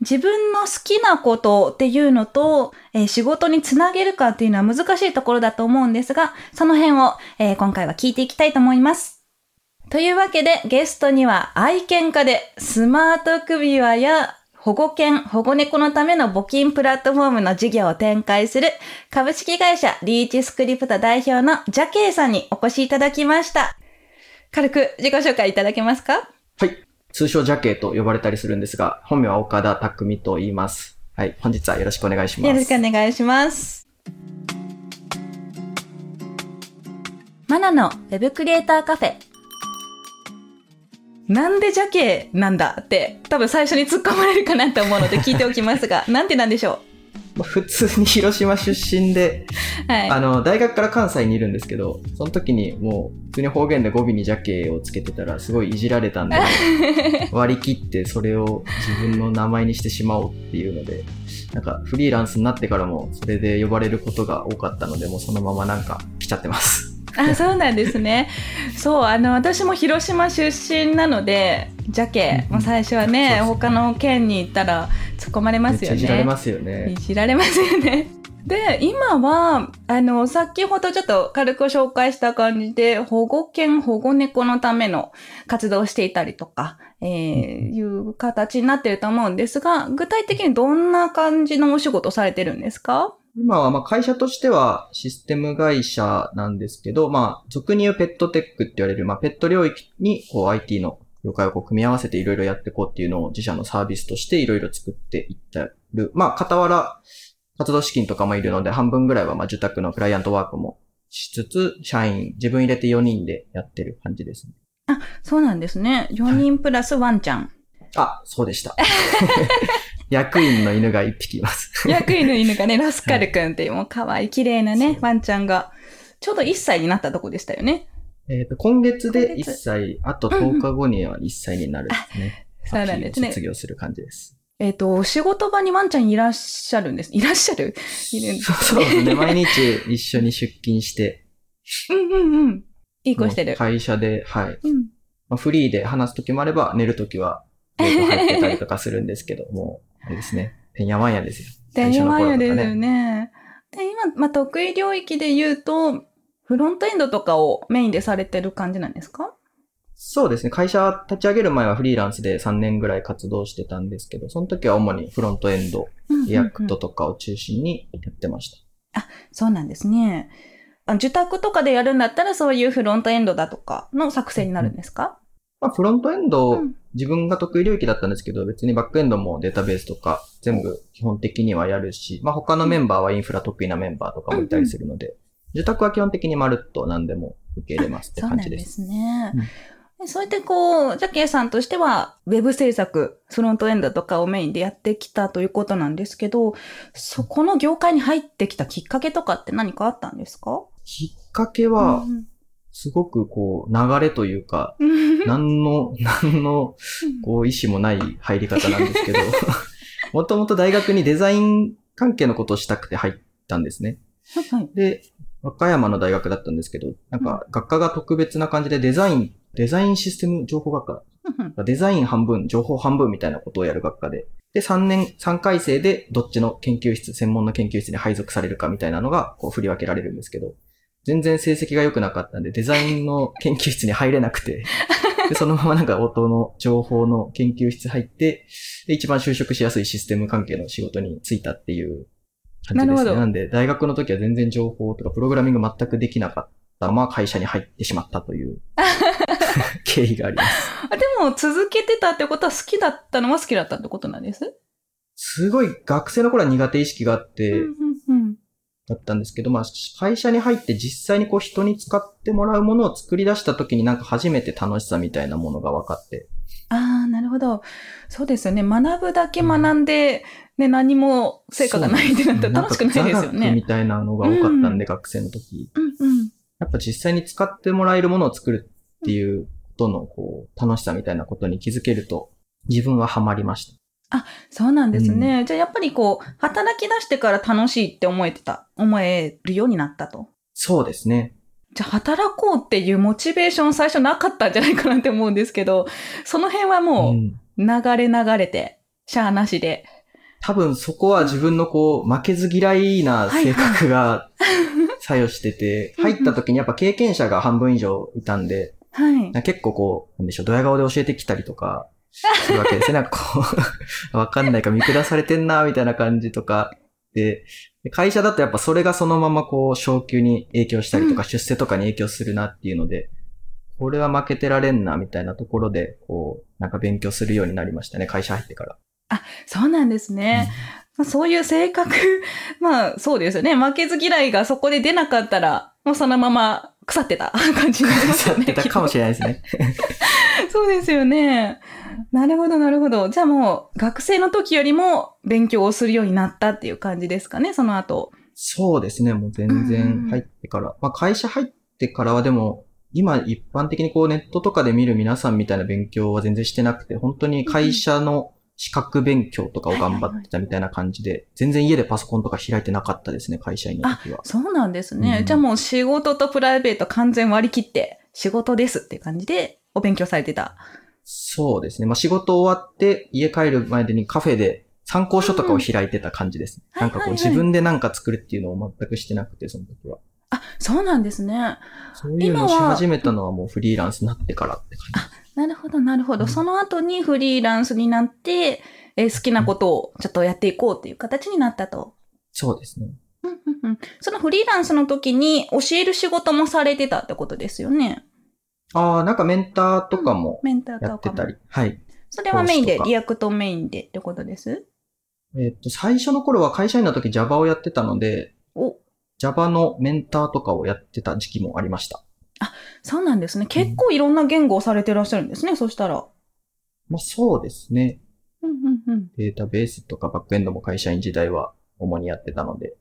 自分の好きなことっていうのと、えー仕事につなげるかっていうのは難しいところだと思うんですが、その辺を、えー今回は聞いていきたいと思います。というわけで、ゲストには愛犬家でスマート首輪や保護犬、保護猫のための募金プラットフォームの事業を展開する株式会社リーチスクリプト代表のジャケイさんにお越しいただきました。軽く自己紹介いただけますか？はい。通称ジャケと呼ばれたりするんですが、本名は岡田匠と言います。はい。本日はよろしくお願いします。よろしくお願いします。マナのウェブクリエイターカフェ。なんでジャケなんだって多分最初に突っ込まれるかなと思うので聞いておきますが、なんてなんでしょう？まあ普通に 広島出身で、うはい。あの、大学から関西にいるんですけど、その時にもう、普通に方言で語尾にジャケをつけてたら、すごいいじられたんで、割り切ってそれを自分の名前にしてしまおうっていうので、なんかフリーランスになってからもそれで呼ばれることが多かったので、もうそのままなんか来ちゃってます。あ、そうなんですね。そう、あの、私も広島出身なので、ジャケ、うんもう最初はね、ですね他の県に行ったら突っ込まれますよね。いじられますよいね。じられますよね。で、今は、あの、先ほどちょっと軽く紹介した感じで、保護犬、保護猫のための活動をしていたりとか、えー、いう形になってると思うんですが、具体的にどんな感じのお仕事をされてるんですか？今はまあ会社としてはシステム会社なんですけど、まあ、俗に言うペットテックって言われる、まあ、ペット領域にこう IT の業界をこう組み合わせていろいろやっていこうっていうのを自社のサービスとしていろいろ作っていってる。まあ、傍ら活動資金とかもいるので、半分ぐらいはまあ受託のクライアントワークもしつつ、社員、自分入れて4人でやってる感じですね。そうなんですね。4人プラスワンちゃん。あ、そうでした。役員の犬が1匹います。役員の犬がね、ラスカルくんっていうもう可愛い綺麗なね、ワンちゃんが、ちょうど1歳になったとこでしたよね。えっと、今月で1今月歳、あと10日後には1歳になるですね。そうなんですね卒。業する感じです。えっ、と、お仕事場にワンちゃんいらっしゃるんです。いらっしゃる？いるんですそうですね。毎日一緒に出勤して。うんうんうん。いい子してる。会社で、はい。うん。まあ、フリーで話すときもあれば、寝るときは、横入ってたりとかするんですけど、もれですね。てんやわんやですよ。で、今やです最初の頃とかよね。で、今、まあ、得意領域で言うと、フロントエンドとかをメインでされてる感じなんですか？そうですね。会社立ち上げる前はフリーランスで3年ぐらい活動してたんですけど、その時は主にフロントエンド、 React とかを中心にやってました。そうなんですね。あ受託とかでやるんだったら、そういうフロントエンドだとかの作成になるんですか、まあ、フロントエンド、うん自分が得意領域だったんですけど、別にバックエンドもデータベースとか全部基本的にはやるし、まあ他のメンバーはインフラ得意なメンバーとかもいたりするので、受託は基本的にまるっと何でも受け入れますってそうなんで感じです。すね。うんでそうやってこう、ジャケイさんとしては、ウェブ制作、フロントエンドとかをメインでやってきたということなんですけど、そこの業界に入ってきたきっかけとかって何かあったんですか？きっかけはう、んすごくこう流れというか、うん。何の、何のこう意思もない入り方なんですけど、もともと大学にデザイン関係のことをしたくて入ったんですね。はいで、和歌山の大学だったんですけど、なんか学科が特別な感じでデザイン、デザインシステム情報学科、デザイン半分、情報半分みたいなことをやる学科で、で、3年、3回生でどっちの研究室、専門の研究室に配属されるかみたいなのが、こう振り分けられるんですけど、全然成績が良くなかったんで、デザインの研究室に入れなくて、で、そのままなんか音の情報の研究室入って、で、一番就職しやすいシステム関係の仕事に就いたっていう感じですね。ななんで、大学の時は全然情報とかプログラミング全くできなかった。まま会社に入ってしまったという 経緯があります。あでも、続けてたってことは好きだったのは好きだったってことなんです？すごい学生の頃は苦手意識があって、うんうんうんだったんですけど、まあ、会社に入って実際にこう人に使ってもらうものを作り出した時になんか初めて楽しさみたいなものが分かって、ああ、なるほど。そうですよね。学ぶだけ学んで、ね、何も成果がないってなったら楽しくないですよね。みたいなのが多かったんで、うん学生の時。うんうん。やっぱ実際に使ってもらえるものを作るっていうことの、こう、楽しさみたいなことに気づけると、自分はハマりました。そうなんですね。じゃあやっぱりこう、働き出してから楽しいって思えてた、思えるようになったと。そうですね。じゃあ働こうっていうモチベーション最初なかったんじゃないかなって思うんですけど、その辺はもうんう流れ流れて、シャアなしで。多分そこは自分のこう、負けず嫌いな性格が 作用してて、はいはい入った時にやっぱ経験者が半分以上いたんで、はい。結構こう、なんでしょう、ドヤ顔で教えてきたりとか、するわけですね。なんかこう、わかんないか見下されてんな、みたいな感じとか。で、会社だとやっぱそれがそのままこう、昇給に影響したりとか、出世とかに影響するなっていうので、これは負けてられんな、みたいなところで、こう、なんか勉強するようになりましたね、会社入ってから。あそうなんですね。まあ、そういう性格、まあそうですよね。負けず嫌いがそこで出なかったら、もうそのまま腐ってた感じになりますよね。やってたかもしれないですね。そうですよね。なるほど、なるほど。じゃあもう、学生の時よりも勉強をするようになったっていう感じですかね、その後。そうですね、もう全うん然入ってから。まあ会社入ってからはでも、今一般的にこうネットとかで見る皆さんみたいな勉強は全然してなくて、本当に会社の資格勉強とかを頑張ってたみたいな感じで、全然家でパソコンとか開いてなかったですね、会社員の時は。そうなんですね。うんじゃあもう仕事とプライベート完全割り切って、仕事ですっていう感じでお勉強されてた。そうですね。まあ仕事終わって家帰る前にカフェで参考書とかを開いてた感じです。うんなんかこう自分でなんか作るっていうのを全くしてなくて、その時は。あ、そうなんですね。そういうのをし始めたのはもうフリーランスになってからって感じ。なるほど、なるほど。うんその後にフリーランスになって、えー好きなことをちょっとやっていこうっていう形になったと。そうですね。うんうんうんそのフリーランスの時に教える仕事もされてたってことですよね。ああ、なんかメンターとかもメンターとかもやってたり。はい。それはメインで、 React メインでってことです？えっと、最初の頃は会社員の時 Java をやってたので、お、Java のメンターとかをやってた時期もありました。そうなんですね。結構いろんな言語をされてらっしゃるんですね、そしたら。まあそうですね。うんうんうん。データベースとかバックエンドも会社員時代は主にやってたので。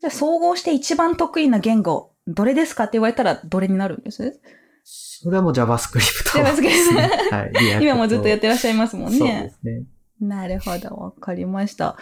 じゃあ総合して一番得意な言語、どれですかって言われたらどれになるんです？それはもう JavaScript ですね。はい。今もずっとやってらっしゃいますもんそうねで。すね。なるほど、わかりました。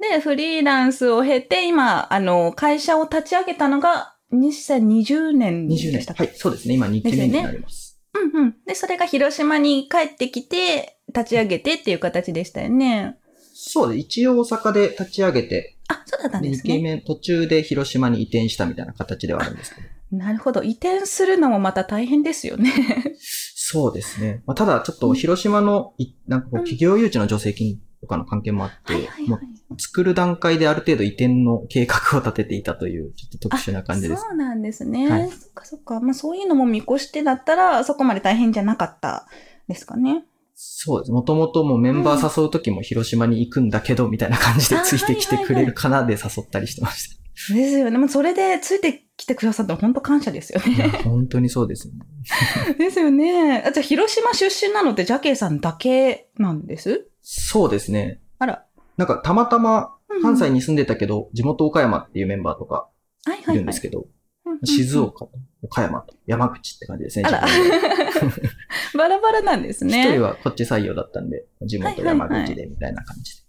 で、フリーランスを経て、今、あの、会社を立ち上げたのが2020年で20年した。っけ？はい、そうですね。今2期目になります。うんうん。で、それが広島に帰ってきて、立ち上げてっていう形でしたよね。そうです。一応大阪で立ち上げて、あ、そうだったん2ですね。期目途中で広島に移転したみたいな形ではあるんですけど。なるほど。移転するのもまた大変ですよね。そうですね。まあ、ただ、ちょっと広島のい、なんかこう、うん企業誘致の助成金とかの関係もあって、もはい。う作る段階である程度移転の計画を立てていたという、ちょっと特殊な感じです。そうなんですね。はいそっかそっか。まあそういうのも見越してだったら、そこまで大変じゃなかったですかね。そうです。もともともうメンバー誘うときも広島に行くんだけど、みたいな感じであついてきてくれるかなで誘ったりしてました。ですよね。まあそれでついてきてくださったの本当感謝ですよね。本当にそうですね。ですよね。あじゃあ広島出身なのってジャケイさんだけなんです？そうですね。あら。なんかたまたま関西に、に住んでたけど、地元岡山っていうメンバーとかはいはいいはいるんですけど、うんうん静岡と岡山と山口って感じですね。あら。バラバラなんです一ね。人はこっち採用だったんで、地元山口でみたいな感じで。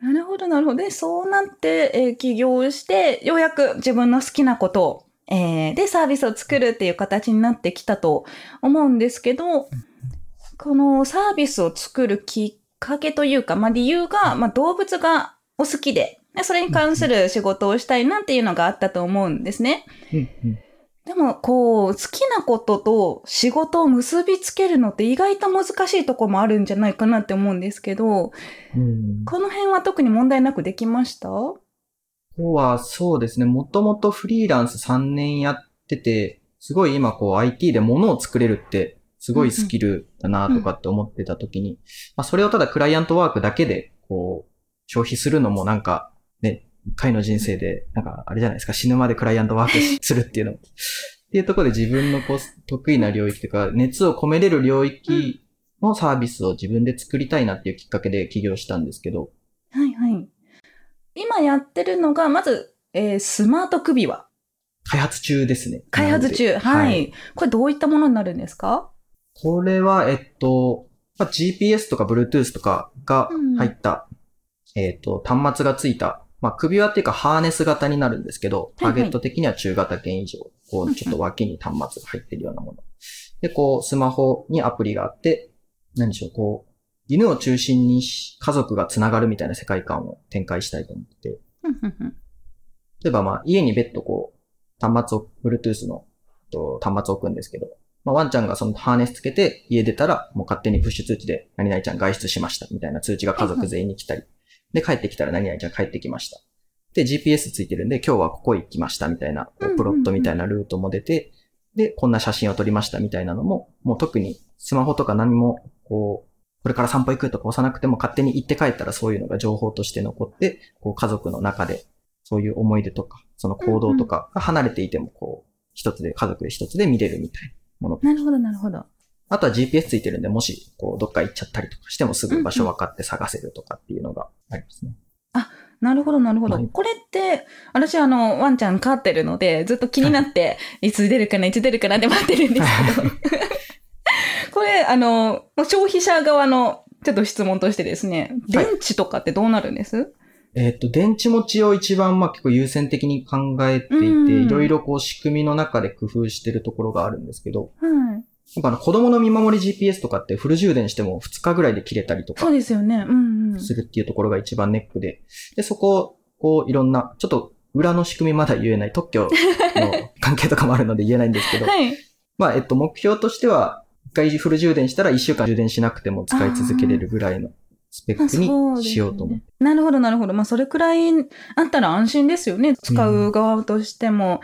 なるほど、なるほど。で、そうなって、えー起業して、ようやく自分の好きなことを、えーで、サービスを作るっていう形になってきたと思うんですけど、このサービスを作るきっかけというか、まあ理由が、まあ動物がお好きで、でそれに関する仕事をしたいなっていうのがあったと思うんですね。うんうんでも、こう、好きなことと仕事を結びつけるのって意外と難しいとこもあるんじゃないかなって思うんですけど、うん。この辺は特に問題なくできました？ここはそうですね、もともとフリーランス3年やってて、すごい今こう IT で物を作れるってすごいスキルだなとかって思ってた時に、まあそれをただクライアントワークだけでこう消費するのもなんか回の人生でなんかあれじゃないですか、死ぬまでクライアントワーク するっていうのも。っていうところで自分のこう得意な領域というか熱を込めれる領域のサービスを自分で作りたいなっていうきっかけで起業したんですけど、はいはい。今やってるのが、まず、えースマート首輪。開発中ですね。開発中。なのではい、これどういったものになるんですか？これは、えっと、まあ、GPS とか Bluetooth とかが入った、えっと、端末がついた、まあ、首輪っていうかハーネス型になるんですけど、ターゲット的には中型犬以上、こう、ちょっと脇に端末が入ってるようなもの。で、こう、スマホにアプリがあって、何でしょう、こう、犬を中心にし家族がつながるみたいな世界観を展開したいと思って。例えばまあ、家に別途こう、端末を、Bluetooth のと端末を置くんですけど、まあ、ワンちゃんがそのハーネスつけて家出たら、もう勝手にプッシュ通知で、何々ちゃん外出しました、みたいな通知が家族全員に来たり、で、帰ってきたら何々ちゃん帰ってきました。で、GPS ついてるんで、今日はここ行きました、みたいな、プロットみたいなルートも出て、で、こんな写真を撮りました、みたいなのも、もう特にスマホとか何も、こう、これから散歩行くとか押さなくても勝手に行って帰ったらそういうのが情報として残って、こう家族の中でそういう思い出とか、その行動とかが離れていても、こう、一つで、家族で一つで見れるみたいなもの。なるほど、なるほど。あとは GPS ついてるんで、もし、こう、どっか行っちゃったりとかしてもすぐ場所分かって探せるとかっていうのがありますね。なるほど、なるほど。はいこれって、私あの、ワンちゃん飼ってるので、ずっと気になって、いつ出るかな、いつ出るかなって待ってるんですけど。これ、あの、消費者側の、ちょっと質問としてですね、電はい池とかってどうなるんです、えっと、電池持ちを一番、まあ、結構優先的に考えていて、うんいろいろこう、仕組みの中で工夫してるところがあるんですけど、はい。やっぱあの、子供の見守り GPS とかってフル充電しても2日ぐらいで切れたりとかそうですよね。うんうん。するっていうところが一番ネックで、で、そこを、こう、いろんな、ちょっと裏の仕組みまだ言えない、特許の関係とかもあるので言えないんですけど、はい。まあ、えっと、目標としては、一回フル充電したら一週間充電しなくても使い続けれるぐらいのスペックにしようと思って。なるほど、なるほど。まあ、それくらいあったら安心ですよね。使う側としても。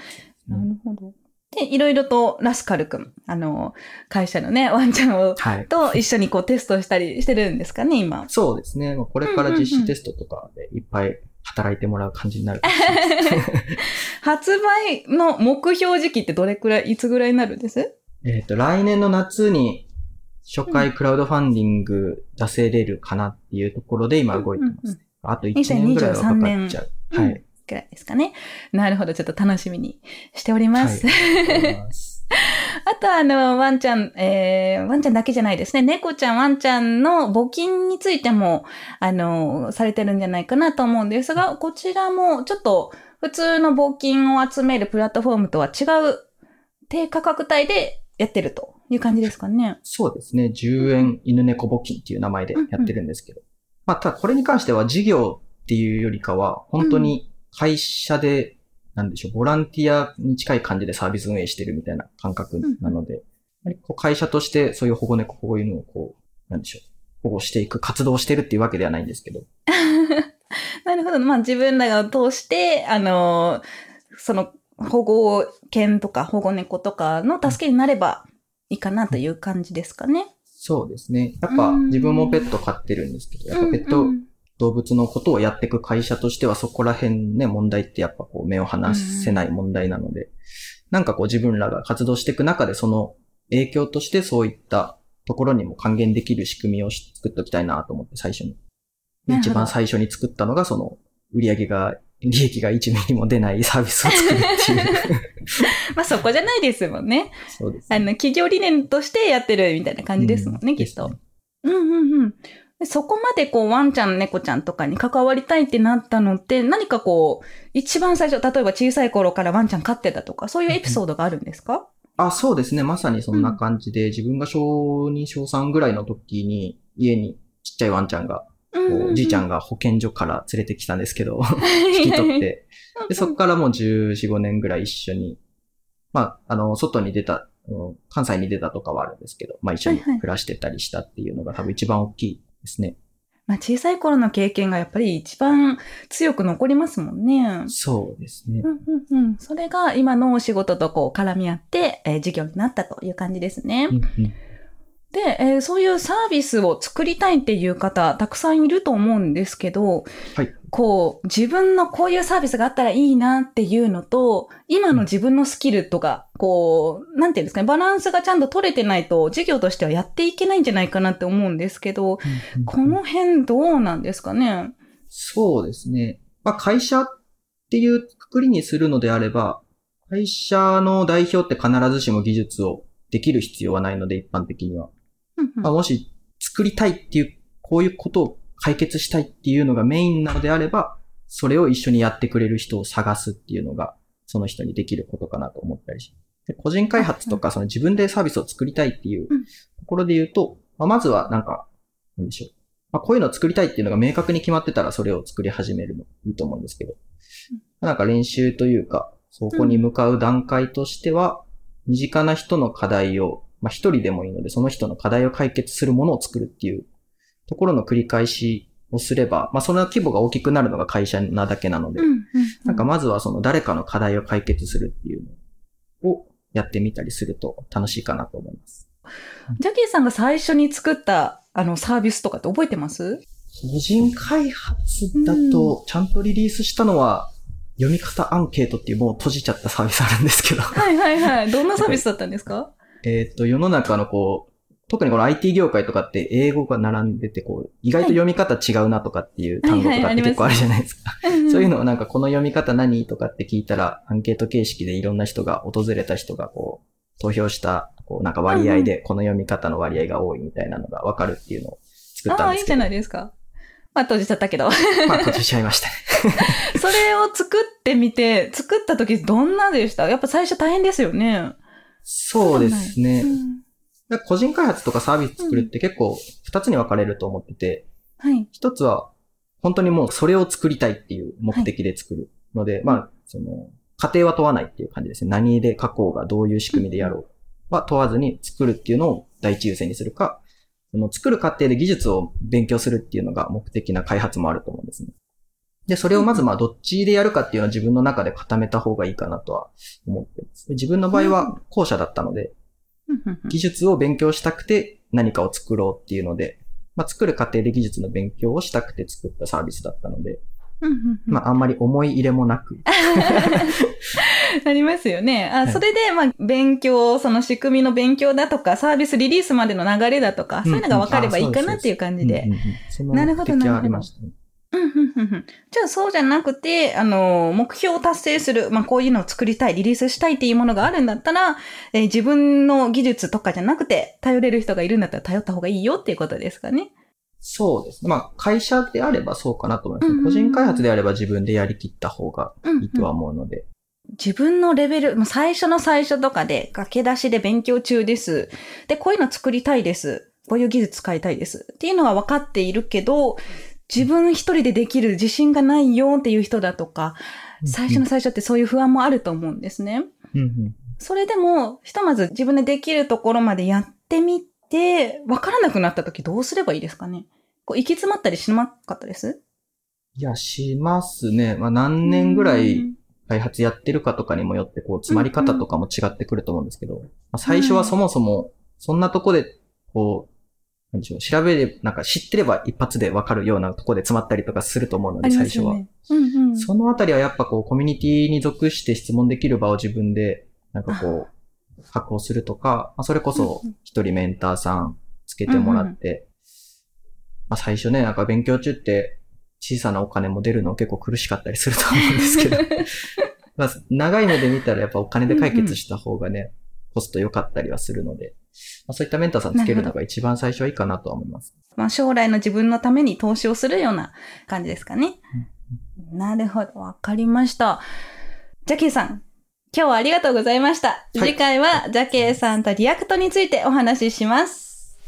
うんなるほど。で、いろいろとラスカル君、あの、会社のね、ワンちゃんを、はい。と一緒にこうテストしたりしてるんですかね、今。そうですね。まあこれから実施テストとかでいっぱい働いてもらう感じになるかもしれないです。発売の目標時期ってどれくらい、いつぐらいになるんです？えっと、来年の夏に初回クラウドファンディング出せれるかなっていうところで今動いてます。あと1年ぐらいはかかっちゃう。うんはい。くらいですかね。なるほど、ちょっと楽しみにしております。はい あとあの、ワンちゃん、えー、ワンちゃんだけじゃないですね。猫ちゃん、ワンちゃんの募金についても、あの、されてるんじゃないかなと思うんですが、こちらもちょっと普通の募金を集めるプラットフォームとは違う低価格帯でやってるという感じですかね。そうですね。10円犬猫募金っていう名前でやってるんですけど。まあ、ただこれに関しては事業っていうよりかは、本当に会社で、なんでしょう、ボランティアに近い感じでサービス運営してるみたいな感覚なので、やはりこう会社としてそういう保護猫、保護犬をこう、なんでしょう、保護していく活動をしてるっていうわけではないんですけど。なるほど。まあ自分らが通して、あの、その保護犬とか保護猫とかの助けになればいいかなという感じですかね。そうですね。やっぱうん自分もペット飼ってるんですけど、やっぱペットうんうん動物のことをやっていく会社としてはそこら辺ね、問題ってやっぱこう目を離せない問題なので、なんかこう自分らが活動していく中でその影響としてそういったところにも還元できる仕組みを作っておきたいなと思って最初に。一番最初に作ったのがその売り上げが、利益が1ミリも出ないサービスを作るっていう。まあそこじゃないですもんね。そうです、あの、企業理念としてやってるみたいな感じですもんね、うんきっとね。うんうんうん。でそこまでこう、ワンちゃん、猫ちゃんとかに関わりたいってなったのって、何かこう、一番最初、例えば小さい頃からワンちゃん飼ってたとか、そういうエピソードがあるんですか？あ、そうですね。まさにそんな感じで、自分が小2、小3ぐらいの時に、家にちっちゃいワンちゃんが、おじいちゃんがが保健所から連れてきたんですけど、引き取って、で、そこからもう14、5年ぐらい一緒に、まあ、あの、外に出た、うん関西に出たとかはあるんですけど、まあ一緒に暮らしてたりしたっていうのが多分一番大きいですね。まあ小さい頃の経験がやっぱり一番強く残りますもんね。そうですねう。んうんうん。それが今のお仕事とこう絡み合って、えー事業になったという感じですね。うんうんで、えーそういうサービスを作りたいっていう方、たくさんいると思うんですけど、はいこう、自分のこういうサービスがあったらいいなっていうのと、今の自分のスキルとか、こう、なんていうんですかね、バランスがちゃんと取れてないと、事業としてはやっていけないんじゃないかなって思うんですけど、この辺どうなんですかね？そうですね。まあ、会社っていうくくりにするのであれば、会社の代表って必ずしも技術をできる必要はないので、一般的には。まあ、もし作りたいっていう、こういうことを解決したいっていうのがメインなのであれば、それを一緒にやってくれる人を探すっていうのが、その人にできることかなと思ったりしで個人開発とか、その自分でサービスを作りたいっていうところで言うと、まあ、まずはなんか、なんでしょう。まあ、こういうのを作りたいっていうのが明確に決まってたらそれを作り始めるのいいと思うんですけど、なんか練習というか、そこに向かう段階としては、身近な人の課題を、まあ一人でもいいので、その人の課題を解決するものを作るっていうところの繰り返しをすれば、まあその規模が大きくなるのが会社なだけなので、なんかまずはその誰かの課題を解決するっていうのをやってみたりすると楽しいかなと思います。ジャケイさんが最初に作ったあのサービスとかって覚えてます？個人開発だと、ちゃんとリリースしたのは、読み方アンケートっていうもう閉じちゃったサービスあるんですけど。はいはいはい。どんなサービスだったんですか？えっと、世の中のこう、特にこの IT 業界とかって英語が並んでて、こう、意外と読み方違うなとかっていう単語とかって結構あるじゃないですか。そういうのをなんかこの読み方何とかって聞いたら、アンケート形式でいろんな人が、訪れた人がこう、投票した、こう、なんか割合で、この読み方の割合が多いみたいなのがわかるっていうのを作ったああ、いんですけど。いじゃないですか。まあ閉じちゃったけど。まあ、閉じちゃいましたね。それを作ってみて、作った時どんなでした？やっぱ最初大変ですよね。そうですね。うん個人開発とかサービス作るって結構二つに分かれると思ってて、はい。一つは本当にもうそれを作りたいっていう目的で作るので、まあ、その、家庭は問わないっていう感じですね。何で書こうがどういう仕組みでやろうは問わずに作るっていうのを第一優先にするか、その作る過程で技術を勉強するっていうのが目的な開発もあると思うんですね。で、それをまずまあどっちでやるかっていうのは自分の中で固めた方がいいかなとは思ってます。で自分の場合は後者だったので、技術を勉強したくて何かを作ろうっていうので、まあ、作る過程で技術の勉強をしたくて作ったサービスだったので、まあ、あんまり思い入れもなく、なりますよね。あ、はい。それで、まあ、勉強、その仕組みの勉強だとか、サービスリリースまでの流れだとか、そういうのが分かればいいかなっていう感じで。うん。うんうんそのなるほどじゃあそうじゃなくて、あの、目標を達成する、まあこういうのを作りたい、リリースしたいっていうものがあるんだったら、えー自分の技術とかじゃなくて、頼れる人がいるんだったら頼った方がいいよっていうことですかね。そうですね。まあ、会社であればそうかなと思いますね。うんうん個人開発であれば自分でやりきった方がうんうんいいとは思うので。自分のレベル、もう最初の最初とかで、駆け出しで勉強中です。で、こういうの作りたいです。こういう技術使いたいです。っていうのは分かっているけど、自分一人でできる自信がないよっていう人だとか、最初の最初ってそういう不安もあると思うんですね。うんうん。それでも、ひとまず自分でできるところまでやってみて、分からなくなった時どうすればいいですかね？こう行き詰まったりしなかったです？いや、しますね。まあ、何年ぐらい開発やってるかとかにもよって、こう、詰まり方とかも違ってくると思うんですけど、まあ、最初はそもそも、そんなとこで、こう、なんでしょう、調べれ、なんか知ってれば一発でわかるようなとこで詰まったりとかすると思うので、最初は。すよね。うんうん。そのあたりはやっぱこう、コミュニティに属して質問できる場を自分で、なんかこう、確保するとか、まあ、それこそうんうん一人メンターさんつけてもらって、まあ最初ね、なんか勉強中って小さなお金も出るの結構苦しかったりすると思うんですけど、まあ長い目で見たらやっぱお金で解決した方がね、コスト良かったりはするので、まあ、そういったメンターさんつけるのが一番最初はいいかなとは思います。まあ、将来の自分のために投資をするような感じですかね。なるほど、わかりました。ジャケイさん、今日はありがとうございました。い次回はジャケイさんと React についてお話しします。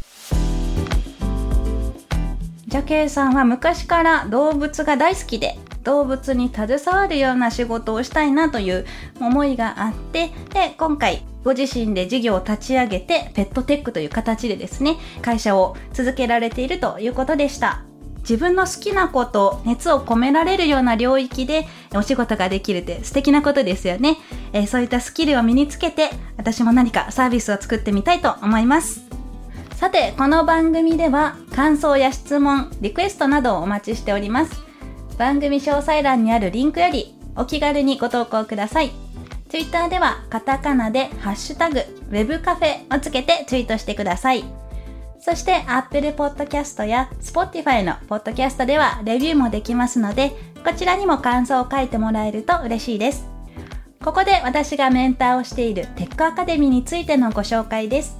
ジャケイさんは昔から動物が大好きで、動物に携わるような仕事をしたいなという思いがあって、で、今回ご自身で事業を立ち上げて、ペットテックという形でですね、会社を続けられているということでした。自分の好きなこと、熱を込められるような領域でお仕事ができるって素敵なことですよね。えーそういったスキルを身につけて、私も何かサービスを作ってみたいと思います。さて、この番組では感想や質問、リクエストなどをお待ちしております。番組詳細欄にあるリンクよりお気軽にご投稿ください。Twitter ではカタカナでハッシュタグ Web カフェをつけてツイートしてください。そして Apple Podcast や Spotify の Podcast ではレビューもできますので、こちらにも感想を書いてもらえると嬉しいです。ここで私がメンターをしているテックアカデミーについてのご紹介です。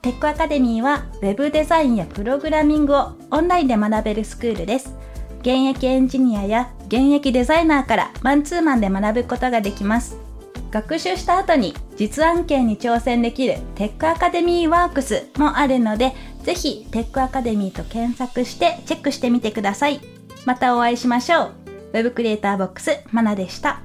テックアカデミーは Web デザインやプログラミングをオンラインで学べるスクールです。現役エンジニアや現役デザイナーからマンツーマンで学ぶことができます。学習した後に実案件に挑戦できるテックアカデミーワークスもあるので、ぜひテックアカデミーと検索してチェックしてみてください。またお会いしましょう。Web クリエイターボックスマナでした。